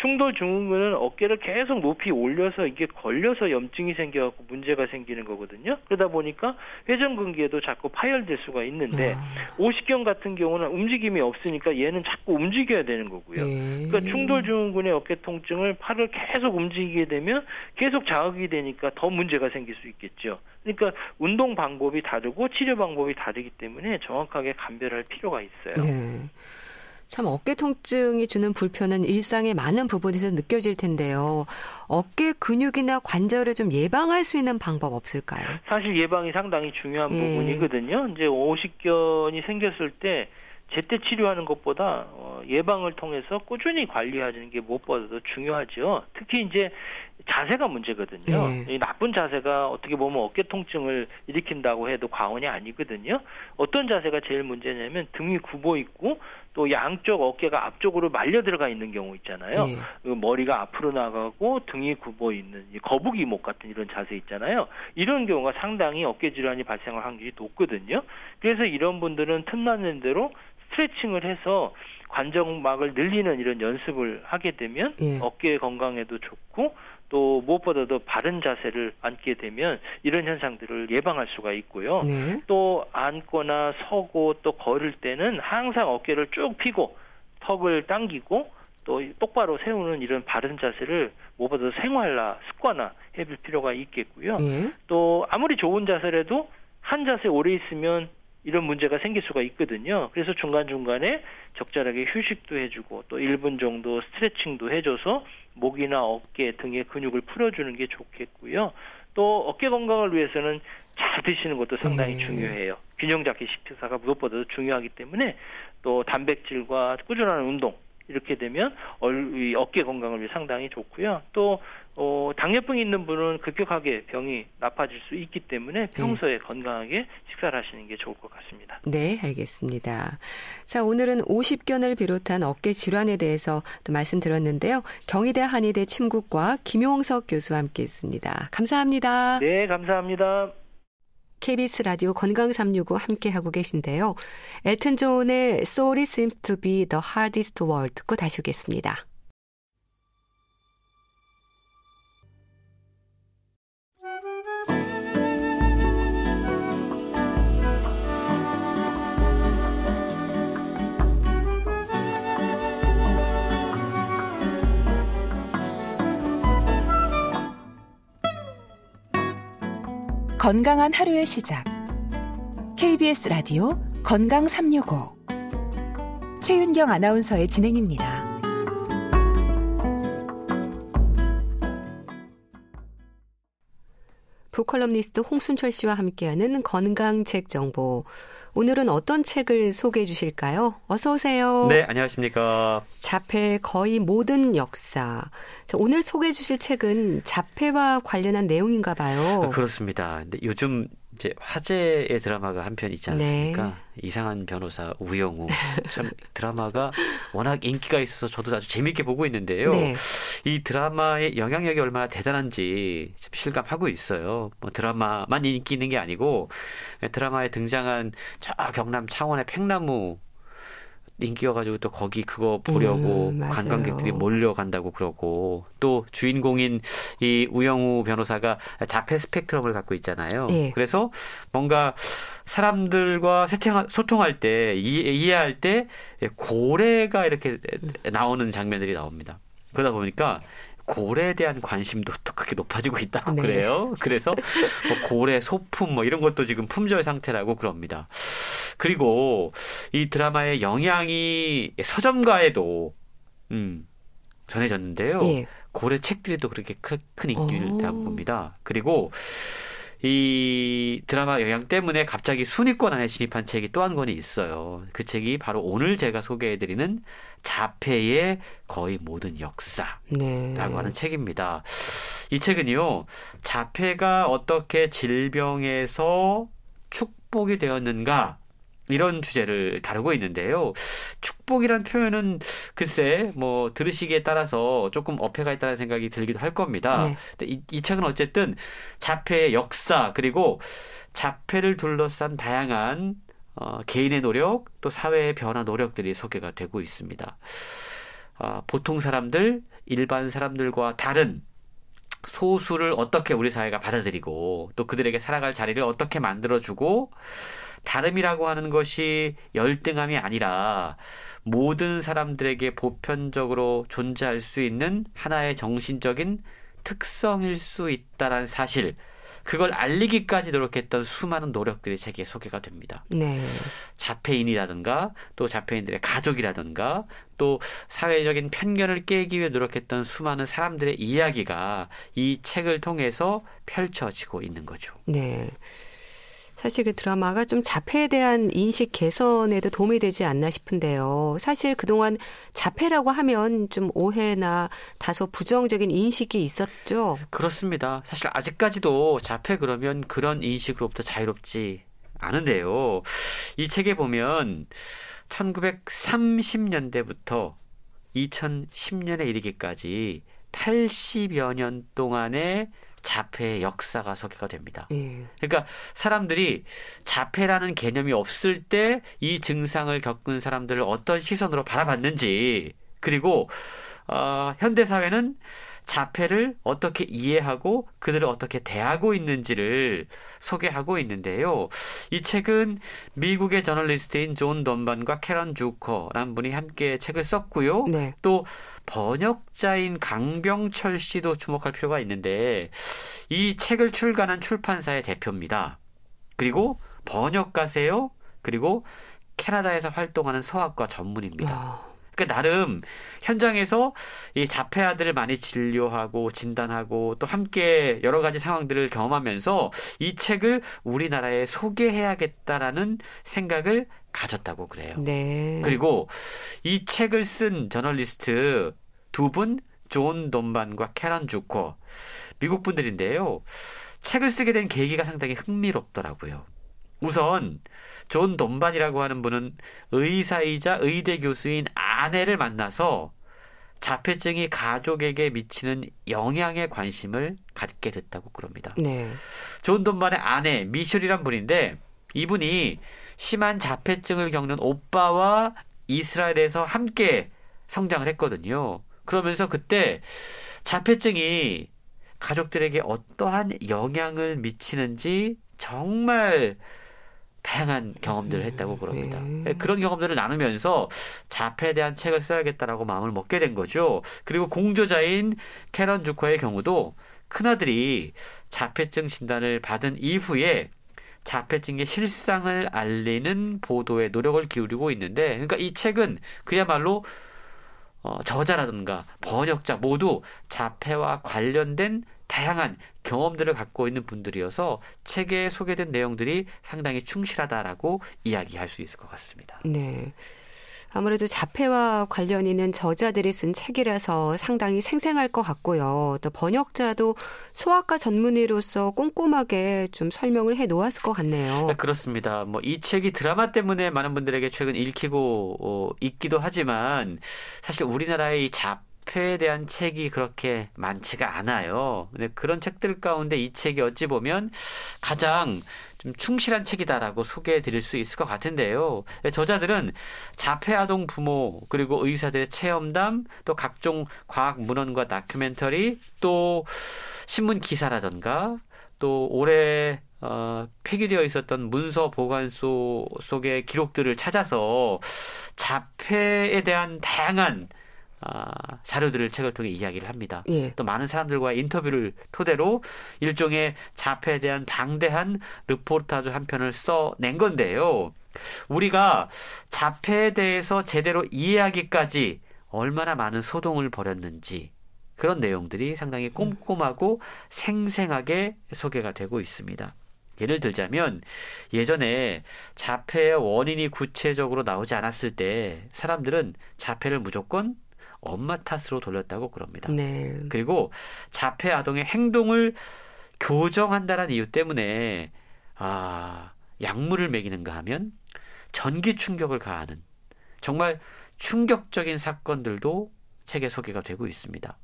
충돌 증후군은 어깨를 계속 높이 올려서 이게 걸려서 염증이 생겨갖고 문제가 생기는 거거든요. 그러다 보니까 회전근개도 자꾸 파열될 수가 있는데 아. 오십견 같은 경우는 움직임이 없으니까 얘는 자꾸 움직여야 되는 거고요. 네. 그러니까 충돌 증후군의 어깨 통증을 팔을 계속 움직이게 되면 계속 자극이 되니까 더 문제가 생길 수 있겠죠. 그러니까 운동 방법 이 다르고 치료 방법이 다르기 때문에 정확하게 감별할 필요가 있어요. 네. 참 어깨 통증이 주는 불편은 일상의 많은 부분에서 느껴질 텐데요. 어깨 근육이나 관절을 좀 예방할 수 있는 방법 없을까요? 사실 예방이 상당히 중요한 예. 부분이거든요. 이제 오십견이 생겼을 때 제때 치료하는 것보다 어, 예방을 통해서 꾸준히 관리하는 게 무엇보다도 중요하죠. 특히 이제 자세가 문제거든요. 네. 이 나쁜 자세가 어떻게 보면 어깨 통증을 일으킨다고 해도 과언이 아니거든요. 어떤 자세가 제일 문제냐면 등이 굽어 있고 또 양쪽 어깨가 앞쪽으로 말려 들어가 있는 경우 있잖아요. 네. 머리가 앞으로 나가고 등이 굽어 있는 거북이 목 같은 이런 자세 있잖아요. 이런 경우가 상당히 어깨 질환이 발생할 확률이 높거든요. 그래서 이런 분들은 틈나는 대로 스트레칭을 해서 관정막을 늘리는 이런 연습을 하게 되면 예. 어깨 건강에도 좋고 또 무엇보다도 바른 자세를 앉게 되면 이런 현상들을 예방할 수가 있고요. 네. 또 앉거나 서고 또 걸을 때는 항상 어깨를 쭉 펴고 턱을 당기고 또 똑바로 세우는 이런 바른 자세를 무엇보다 생활화, 습관화 해볼 필요가 있겠고요. 예. 또 아무리 좋은 자세라도 한 자세 오래 있으면 이런 문제가 생길 수가 있거든요. 그래서 중간중간에 적절하게 휴식도 해주고 또 1분 정도 스트레칭도 해줘서 목이나 어깨 등의 근육을 풀어주는 게 좋겠고요. 또 어깨 건강을 위해서는 잘 드시는 것도 상당히 네. 중요해요. 균형 잡기 식사가 무엇보다도 중요하기 때문에 또 단백질과 꾸준한 운동 이렇게 되면 어깨 건강을 위해 상당히 좋고요. 또 어, 당뇨병이 있는 분은 급격하게 병이 나빠질 수 있기 때문에 네. 평소에 네. 건강하게 식사를 하시는 게 좋을 것 같습니다. 네, 알겠습니다. 자, 오늘은 50견을 비롯한 어깨 질환에 대해서 또 말씀드렸는데요. 경희대 한의대 침구과 김용석 교수와 함께 했습니다. 감사합니다. 네, 감사합니다. KBS 라디오 건강 365 함께 하고 계신데요. 엘튼 존의 Soul Seems to be the Hardest Word 듣고 다시 오겠습니다. 건강한 하루의 시작. KBS 라디오 건강 365. 최윤경 아나운서의 진행입니다. 북컬럼니스트 홍순철 씨와 함께하는 건강 책 정보. 오늘은 어떤 책을 소개해 주실까요? 어서 오세요. 네, 안녕하십니까. 자폐 거의 모든 역사. 자, 오늘 소개해 주실 책은 자폐와 관련한 내용인가 봐요. 아, 그렇습니다. 근데 요즘 이제 화제의 드라마가 한 편 있지 않습니까? 네. 이상한 변호사 우영우 참 드라마가 워낙 인기가 있어서 저도 아주 재미있게 보고 있는데요. 네. 이 드라마의 영향력이 얼마나 대단한지 참 실감하고 있어요. 뭐 드라마만 인기 있는 게 아니고 드라마에 등장한 저 경남 창원의 팽나무 인기여가지고 또 거기 그거 보려고 음, 관광객들이 몰려간다고 그러고 또 주인공인 이 우영우 변호사가 자폐 스펙트럼을 갖고 있잖아요. 예. 그래서 뭔가 사람들과 세팅, 소통할 때 이해, 할때 고래가 이렇게 나오는 장면들이 나옵니다. 그러다 보니까 고래에 대한 관심도 또 그렇게 높아지고 있다고 네. 그래요. 그래서 뭐 고래 소품 뭐 이런 것도 지금 품절 상태라고 그럽니다. 그리고 이 드라마의 영향이 서점가에도 음, 전해졌는데요. 예. 고래 책들이 또 그렇게 큰, 큰 인기를 다고 봅니다. 그리고 이 드라마 영향 때문에 갑자기 순위권 안에 진입한 책이 또 한 권이 있어요. 그 책이 바로 오늘 제가 소개해드리는 자폐의 거의 모든 역사라고 네. 하는 책입니다. 이 책은요, 자폐가 어떻게 질병에서 축복이 되었는가 이런 주제를 다루고 있는데요. 축복이란 표현은 글쎄 뭐 들으시기에 따라서 조금 어폐가 있다는 생각이 들기도 할 겁니다. 네. 근데 이, 이 책은 어쨌든 자폐의 역사 그리고 자폐를 둘러싼 다양한 어, 개인의 노력 또 사회의 변화 노력들이 소개가 되고 있습니다. 어, 보통 사람들 일반 사람들과 다른 소수를 어떻게 우리 사회가 받아들이고 또 그들에게 살아갈 자리를 어떻게 만들어주고 다름이라고 하는 것이 열등함이 아니라 모든 사람들에게 보편적으로 존재할 수 있는 하나의 정신적인 특성일 수 있다라는 사실 그걸 알리기까지 노력했던 수많은 노력들이 책에 소개가 됩니다. 네. 자폐인이라든가 또 자폐인들의 가족이라든가 또 사회적인 편견을 깨기 위해 노력했던 수많은 사람들의 이야기가 이 책을 통해서 펼쳐지고 있는 거죠. 네. 사실 그 드라마가 좀 자폐에 대한 인식 개선에도 도움이 되지 않나 싶은데요. 사실 그동안 자폐라고 하면 좀 오해나 다소 부정적인 인식이 있었죠. 그렇습니다. 사실 아직까지도 자폐 그러면 그런 인식으로부터 자유롭지 않은데요. 이 책에 보면 1930년대부터 2010년에 이르기까지 80여 년 동안의 자폐의 역사가 소개가 됩니다. 예. 그러니까 사람들이 자폐라는 개념이 없을 때 이 증상을 겪은 사람들을 어떤 시선으로 바라봤는지 그리고 어, 현대 사회는 자폐를 어떻게 이해하고 그들을 어떻게 대하고 있는지를 소개하고 있는데요. 이 책은 미국의 저널리스트인 존 돈반과 캐런 주커라는 분이 함께 책을 썼고요. 네. 또 번역자인 강병철 씨도 주목할 필요가 있는데 이 책을 출간한 출판사의 대표입니다. 그리고 번역가세요. 그리고 캐나다에서 활동하는 소아과 전문의입니다. 아. 그러니까 나름 현장에서 이 자폐아들을 많이 진료하고 진단하고 또 함께 여러 가지 상황들을 경험하면서 이 책을 우리나라에 소개해야겠다라는 생각을 가졌다고 그래요. 네. 그리고 이 책을 쓴 저널리스트 두 분, 존 돈반과 캐런 주커, 미국 분들인데요. 책을 쓰게 된 계기가 상당히 흥미롭더라고요. 우선 존 돈반이라고 하는 분은 의사이자 의대 교수인 아내를 만나서 자폐증이 가족에게 미치는 영향에 관심을 갖게 됐다고 그럽니다. 네. 존 돈반의 아내 미셸이란 분인데 이분이 심한 자폐증을 겪는 오빠와 이스라엘에서 함께 성장을 했거든요. 그러면서 그때 자폐증이 가족들에게 어떠한 영향을 미치는지 정말 다양한 경험들을 했다고 그럽니다. 네. 그런 경험들을 나누면서 자폐에 대한 책을 써야겠다라고 마음을 먹게 된 거죠. 그리고 공저자인 캐런 주커의 경우도 큰아들이 자폐증 진단을 받은 이후에 자폐증의 실상을 알리는 보도에 노력을 기울이고 있는데, 그러니까 이 책은 그야말로 어, 저자라든가 번역자 모두 자폐와 관련된 다양한 경험들을 갖고 있는 분들이어서 책에 소개된 내용들이 상당히 충실하다라고 이야기할 수 있을 것 같습니다. 네. 아무래도 자폐와 관련 있는 저자들이 쓴 책이라서 상당히 생생할 것 같고요. 또 번역자도 소아과 전문의로서 꼼꼼하게 좀 설명을 해 놓았을 것 같네요. 네, 그렇습니다. 뭐 이 책이 드라마 때문에 많은 분들에게 최근 읽히고 어, 있기도 하지만 사실 우리나라의 이 잡, 자폐에 대한 책이 그렇게 많지가 않아요. 근데 그런 책들 가운데 이 책이 어찌 보면 가장 좀 충실한 책이다라고 소개해 드릴 수 있을 것 같은데요. 저자들은 자폐 아동 부모 그리고 의사들의 체험담 또 각종 과학 문헌과 다큐멘터리 또 신문 기사라던가 또 올해 어, 폐기되어 있었던 문서 보관소 속의 기록들을 찾아서 자폐에 대한 다양한 아, 자료들을 책을 통해 이야기를 합니다. 예. 또 많은 사람들과 인터뷰를 토대로 일종의 자폐에 대한 방대한 르포르타주 한 편을 써낸 건데요. 우리가 자폐에 대해서 제대로 이해하기까지 얼마나 많은 소동을 벌였는지 그런 내용들이 상당히 꼼꼼하고 생생하게 소개가 되고 있습니다. 예를 들자면 예전에 자폐의 원인이 구체적으로 나오지 않았을 때 사람들은 자폐를 무조건 엄마 탓으로 돌렸다고 그럽니다. 네. 그리고 자폐 아동의 행동을 교정한다는 이유 때문에 아 약물을 먹이는가 하면 전기 충격을 가하는 정말 충격적인 사건들도 책에 소개가 되고 있습니다.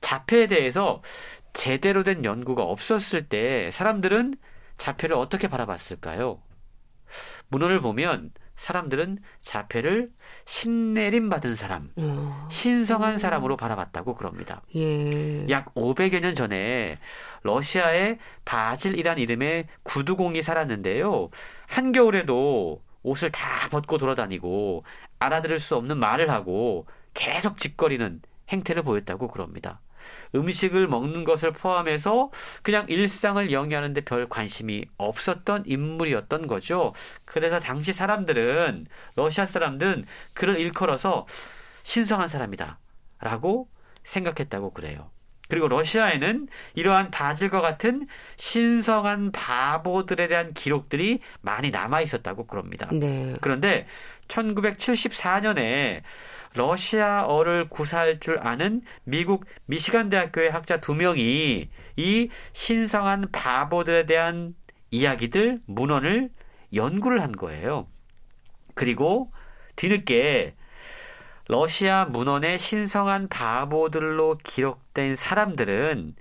자폐에 대해서 제대로 된 연구가 없었을 때 사람들은 자폐를 어떻게 바라봤을까요? 문헌을 보면 사람들은 자폐를 신내림 받은 사람, 어. 신성한 음. 사람으로 바라봤다고 그럽니다. 예. 약 500여 년 전에 러시아의 바질이란 이름의 구두공이 살았는데요. 한겨울에도 옷을 다 벗고 돌아다니고 알아들을 수 없는 말을 하고 계속 짓거리는 행태를 보였다고 그럽니다. 음식을 먹는 것을 포함해서 그냥 일상을 영위하는데 별 관심이 없었던 인물이었던 거죠. 그래서 당시 사람들은 러시아 사람들은 그를 일컬어서 신성한 사람이다 라고 생각했다고 그래요. 그리고 러시아에는 이러한 바질과 같은 신성한 바보들에 대한 기록들이 많이 남아 있었다고 그럽니다. 네. 그런데 1974년에 러시아어를 구사할 줄 아는 미국 미시간 대학교의 학자 두 명이 이 신성한 바보들에 대한 이야기들, 문헌을 연구를 한 거예요. 그리고 뒤늦게 러시아 문헌의 신성한 바보들로 기록된 사람들은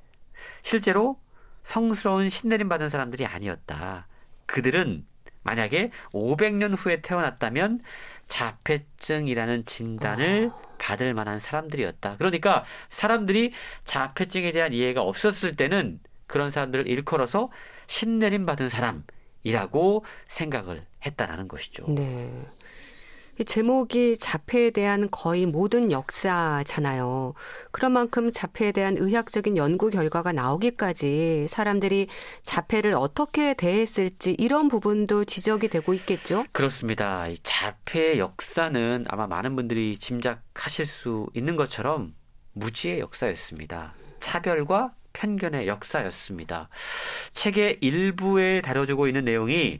실제로 성스러운 신내림 받은 사람들이 아니었다. 그들은 만약에 500년 후에 태어났다면 자폐증이라는 진단을 어. 받을 만한 사람들이었다. 그러니까 사람들이 자폐증에 대한 이해가 없었을 때는 그런 사람들을 일컬어서 신내림 받은 사람이라고 생각을 했다라는 것이죠. 네. 제목이 자폐에 대한 거의 모든 역사잖아요. 그런 만큼 자폐에 대한 의학적인 연구 결과가 나오기까지 사람들이 자폐를 어떻게 대했을지 이런 부분도 지적이 되고 있겠죠? 그렇습니다. 이 자폐의 역사는 아마 많은 분들이 짐작하실 수 있는 것처럼 무지의 역사였습니다. 차별과 편견의 역사였습니다. 책의 일부에 다뤄지고 있는 내용이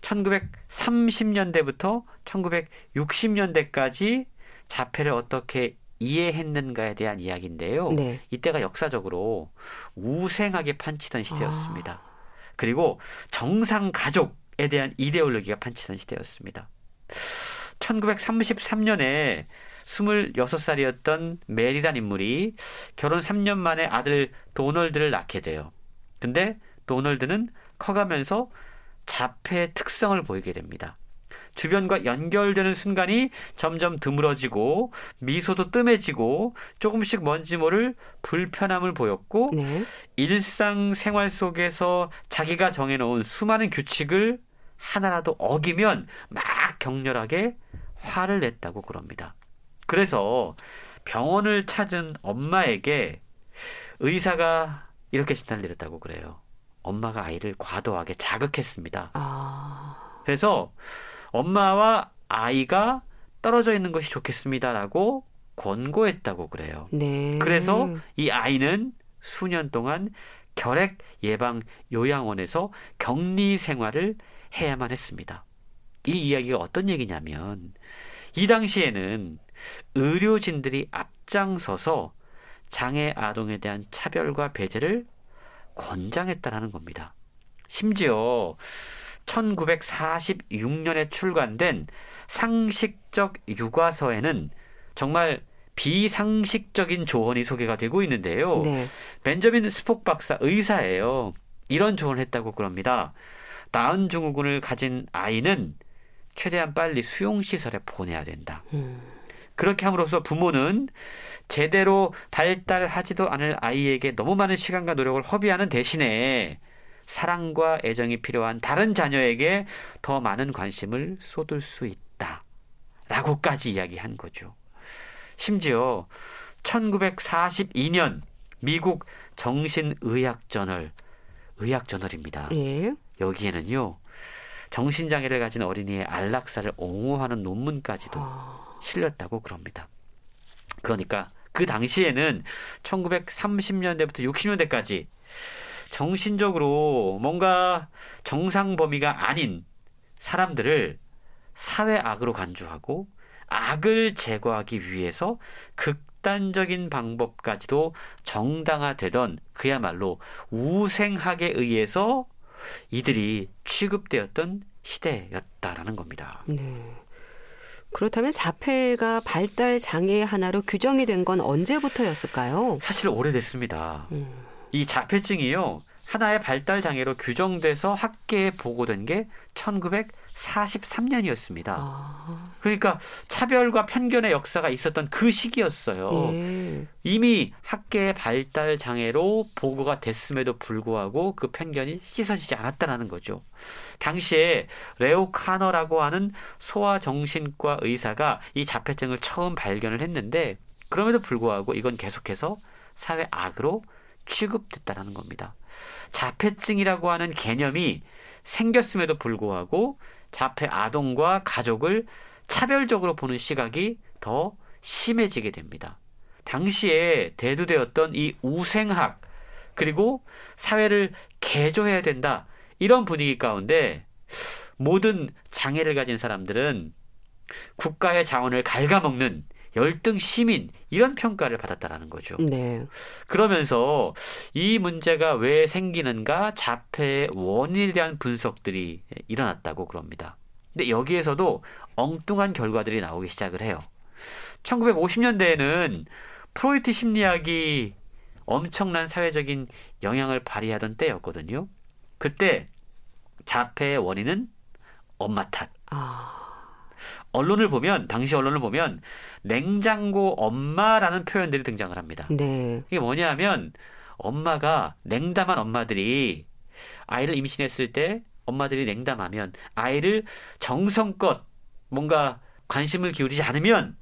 1930년대부터 1960년대까지 자폐를 어떻게 이해했는가에 대한 이야기인데요. 네. 이때가 역사적으로 우생하게 판치던 시대였습니다. 아. 그리고 정상 가족에 대한 이데올로기가 판치던 시대였습니다. 1933년에 26살이었던 메리란 인물이 결혼 3년 만에 아들 도널드를 낳게 돼요. 근데 도널드는 커가면서 자폐의 특성을 보이게 됩니다. 주변과 연결되는 순간이 점점 드물어지고 미소도 뜸해지고 조금씩 뭔지 모를 불편함을 보였고 네. 일상 생활 속에서 자기가 정해놓은 수많은 규칙을 하나라도 어기면 막 격렬하게 화를 냈다고 그럽니다. 그래서 병원을 찾은 엄마에게 의사가 이렇게 진단을 내렸다고 그래요. 엄마가 아이를 과도하게 자극했습니다. 아... 그래서 엄마와 아이가 떨어져 있는 것이 좋겠습니다라고 권고했다고 그래요. 네. 그래서 이 아이는 수년 동안 결핵 예방 요양원에서 격리 생활을 해야만 했습니다. 이 이야기가 어떤 얘기냐면 이 당시에는 의료진들이 앞장서서 장애 아동에 대한 차별과 배제를 권장했다라는 겁니다. 심지어 1946년에 출간된 상식적 육아서에는 정말 비상식적인 조언이 소개가 되고 있는데요. 네. 벤저민 스폭 박사 의사예요. 이런 조언을 했다고 그럽니다. 나은 증후군을 가진 아이는 최대한 빨리 수용시설에 보내야 된다. 음. 그렇게 함으로써 부모는 제대로 발달하지도 않을 아이에게 너무 많은 시간과 노력을 허비하는 대신에 사랑과 애정이 필요한 다른 자녀에게 더 많은 관심을 쏟을 수 있다. 라고까지 이야기한 거죠. 심지어 1942년 미국 정신의학저널, 의학저널입니다. 예. 여기에는요, 정신장애를 가진 어린이의 안락사를 옹호하는 논문까지도 아... 실렸다고 그럽니다. 그러니까 그 당시에는 1930년대부터 60년대까지 정신적으로 뭔가 정상 범위가 아닌 사람들을 사회 악으로 간주하고 악을 제거하기 위해서 극단적인 방법까지도 정당화되던 그야말로 우생학에 의해서 이들이 취급되었던 시대였다라는 겁니다. 네. 그렇다면 자폐가 발달 장애 하나로 규정이 된 건 언제부터였을까요? 사실 오래됐습니다. 음. 이 자폐증이요. 하나의 발달 장애로 규정돼서 학계에 보고된 게 1943년이었습니다. 아. 그러니까 차별과 편견의 역사가 있었던 그 시기였어요. 예. 이미 학계의 발달 장애로 보고가 됐음에도 불구하고 그 편견이 씻어지지 않았다는 거죠. 당시에 레오 카너라고 하는 소아정신과 의사가 이 자폐증을 처음 발견을 했는데 그럼에도 불구하고 이건 계속해서 사회 악으로 취급됐다라는 겁니다. 자폐증이라고 하는 개념이 생겼음에도 불구하고 자폐 아동과 가족을 차별적으로 보는 시각이 더 심해지게 됩니다. 당시에 대두되었던 이 우생학 그리고 사회를 개조해야 된다 이런 분위기 가운데 모든 장애를 가진 사람들은 국가의 자원을 갉아먹는 열등 시민 이런 평가를 받았다라는 거죠. 네. 그러면서 이 문제가 왜 생기는가 자폐의 원인에 대한 분석들이 일어났다고 그럽니다. 근데 여기에서도 엉뚱한 결과들이 나오기 시작을 해요. 1950년대에는 프로이트 심리학이 엄청난 사회적인 영향을 발휘하던 때였거든요. 그때 자폐의 원인은 엄마 탓. 아... 언론을 보면 당시 언론을 보면 냉장고 엄마라는 표현들이 등장을 합니다. 네. 이게 뭐냐면 엄마가 냉담한 엄마들이 아이를 임신했을 때 엄마들이 냉담하면 아이를 정성껏 뭔가 관심을 기울이지 않으면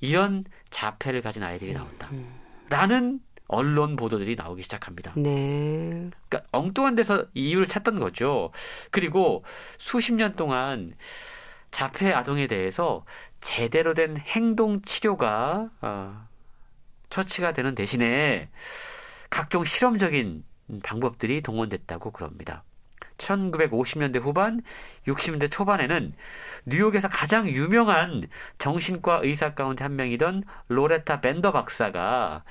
이런 자폐를 가진 아이들이 나온다. 음. 라는 언론 보도들이 나오기 시작합니다. 네. 그러니까 엉뚱한 데서 이유를 찾던 거죠. 그리고 수십 년 동안 자폐 아동에 대해서 제대로 된 행동 치료가 어, 처치가 되는 대신에 각종 실험적인 방법들이 동원됐다고 그럽니다. 1950년대 후반, 60년대 초반에는 뉴욕에서 가장 유명한 정신과 의사 가운데 한 명이던 로레타 벤더 박사가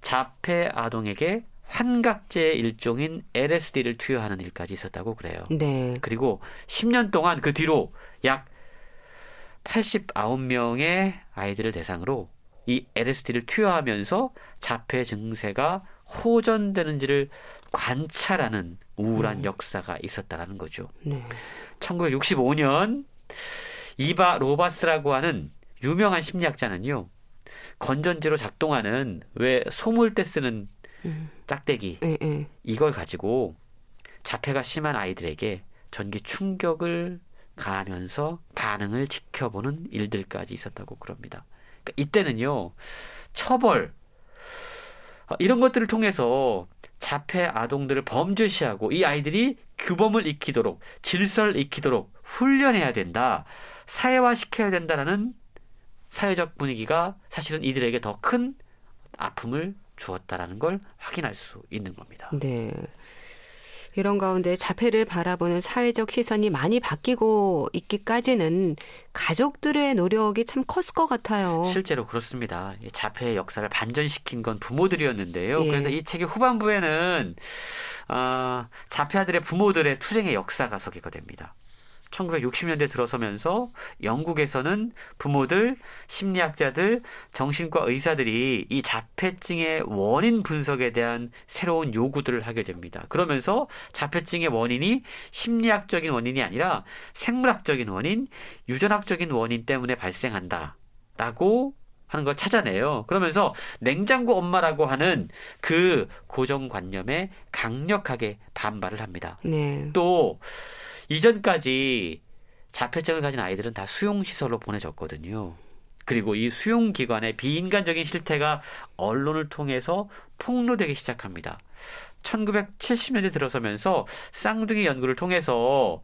자폐 아동에게 환각제의 일종인 LSD를 투여하는 일까지 있었다고 그래요. 네. 그리고 10년 동안 그 뒤로 약 89명의 아이들을 대상으로 이 LSD를 투여하면서 자폐 증세가 호전되는지를 관찰하는 우울한 음. 역사가 있었다라는 거죠. 네. 1965년 이바 로바스라고 하는 유명한 심리학자는요. 건전지로 작동하는 왜 소물 때 쓰는 음. 짝대기 에, 에. 이걸 가지고 자폐가 심한 아이들에게 전기 충격을 가하면서 반응을 지켜보는 일들까지 있었다고 그럽니다. 그러니까 이때는요 처벌 어, 이런 것들을 통해서 자폐 아동들을 범죄시하고 이 아이들이 규범을 익히도록 질서를 익히도록 훈련해야 된다. 사회화시켜야 된다라는 사회적 분위기가 사실은 이들에게 더 큰 아픔을 주었다라는 걸 확인할 수 있는 겁니다. 네. 이런 가운데 자폐를 바라보는 사회적 시선이 많이 바뀌고 있기까지는 가족들의 노력이 참 컸을 것 같아요. 실제로 그렇습니다. 자폐의 역사를 반전시킨 건 부모들이었는데요. 예. 그래서 이 책의 후반부에는 어, 자폐아들의 부모들의 투쟁의 역사가 소개가 됩니다. 1960년대 들어서면서 영국에서는 부모들, 심리학자들, 정신과 의사들이 이 자폐증의 원인 분석에 대한 새로운 요구들을 하게 됩니다. 그러면서 자폐증의 원인이 심리학적인 원인이 아니라 생물학적인 원인, 유전학적인 원인 때문에 발생한다. 라고 하는 걸 찾아내요. 그러면서 냉장고 엄마라고 하는 그 고정관념에 강력하게 반발을 합니다. 네. 또 이전까지 자폐증을 가진 아이들은 다 수용시설로 보내졌거든요. 그리고 이 수용기관의 비인간적인 실태가 언론을 통해서 폭로되기 시작합니다. 1970년대 들어서면서 쌍둥이 연구를 통해서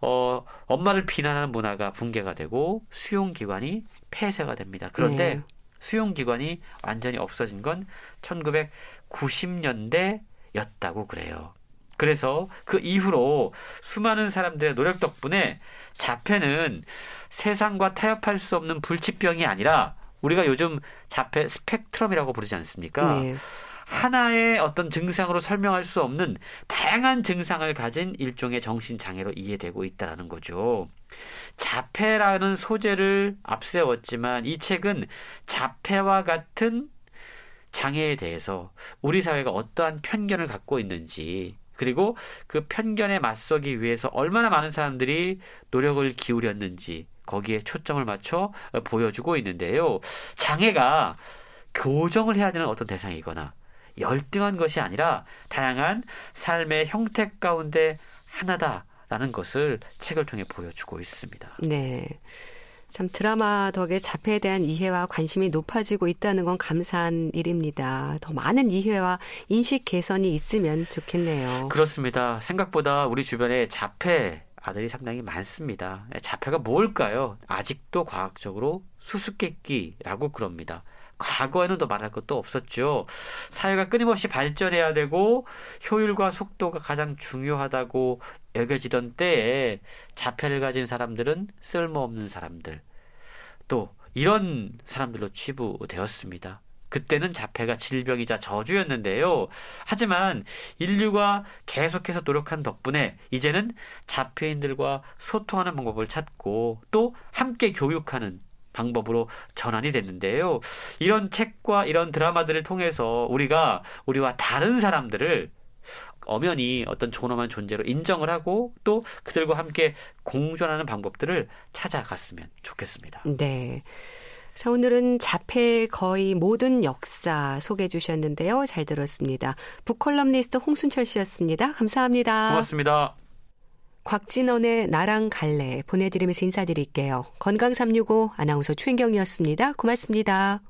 어, 엄마를 비난하는 문화가 붕괴가 되고 수용기관이 폐쇄가 됩니다. 그런데 네. 수용기관이 완전히 없어진 건 1990년대였다고 그래요. 그래서 그 이후로 수많은 사람들의 노력 덕분에 자폐는 세상과 타협할 수 없는 불치병이 아니라 우리가 요즘 자폐 스펙트럼이라고 부르지 않습니까? 네. 하나의 어떤 증상으로 설명할 수 없는 다양한 증상을 가진 일종의 정신장애로 이해되고 있다는 거죠. 자폐라는 소재를 앞세웠지만 이 책은 자폐와 같은 장애에 대해서 우리 사회가 어떠한 편견을 갖고 있는지 그리고 그 편견에 맞서기 위해서 얼마나 많은 사람들이 노력을 기울였는지 거기에 초점을 맞춰 보여주고 있는데요. 장애가 교정을 해야 되는 어떤 대상이거나 열등한 것이 아니라 다양한 삶의 형태 가운데 하나다라는 것을 책을 통해 보여주고 있습니다. 네. 참 드라마 덕에 자폐에 대한 이해와 관심이 높아지고 있다는 건 감사한 일입니다. 더 많은 이해와 인식 개선이 있으면 좋겠네요. 그렇습니다. 생각보다 우리 주변에 자폐 아들이 상당히 많습니다. 자폐가 뭘까요? 아직도 과학적으로 수수께끼라고 그럽니다. 과거에는 더 말할 것도 없었죠. 사회가 끊임없이 발전해야 되고 효율과 속도가 가장 중요하다고 여겨지던 때에 자폐를 가진 사람들은 쓸모없는 사람들. 또 이런 사람들로 치부되었습니다. 그때는 자폐가 질병이자 저주였는데요. 하지만 인류가 계속해서 노력한 덕분에 이제는 자폐인들과 소통하는 방법을 찾고 또 함께 교육하는 방법으로 전환이 됐는데요. 이런 책과 이런 드라마들을 통해서 우리가 우리와 다른 사람들을 엄연히 어떤 존엄한 존재로 인정을 하고 또 그들과 함께 공존하는 방법들을 찾아갔으면 좋겠습니다. 네. 자, 오늘은 자폐 거의 모든 역사 소개해 주셨는데요. 잘 들었습니다. 북컬럼니스트 홍순철 씨였습니다. 감사합니다. 고맙습니다. 곽진원의 나랑 갈래 보내드리면서 인사드릴게요. 건강365 아나운서 최인경이었습니다. 고맙습니다.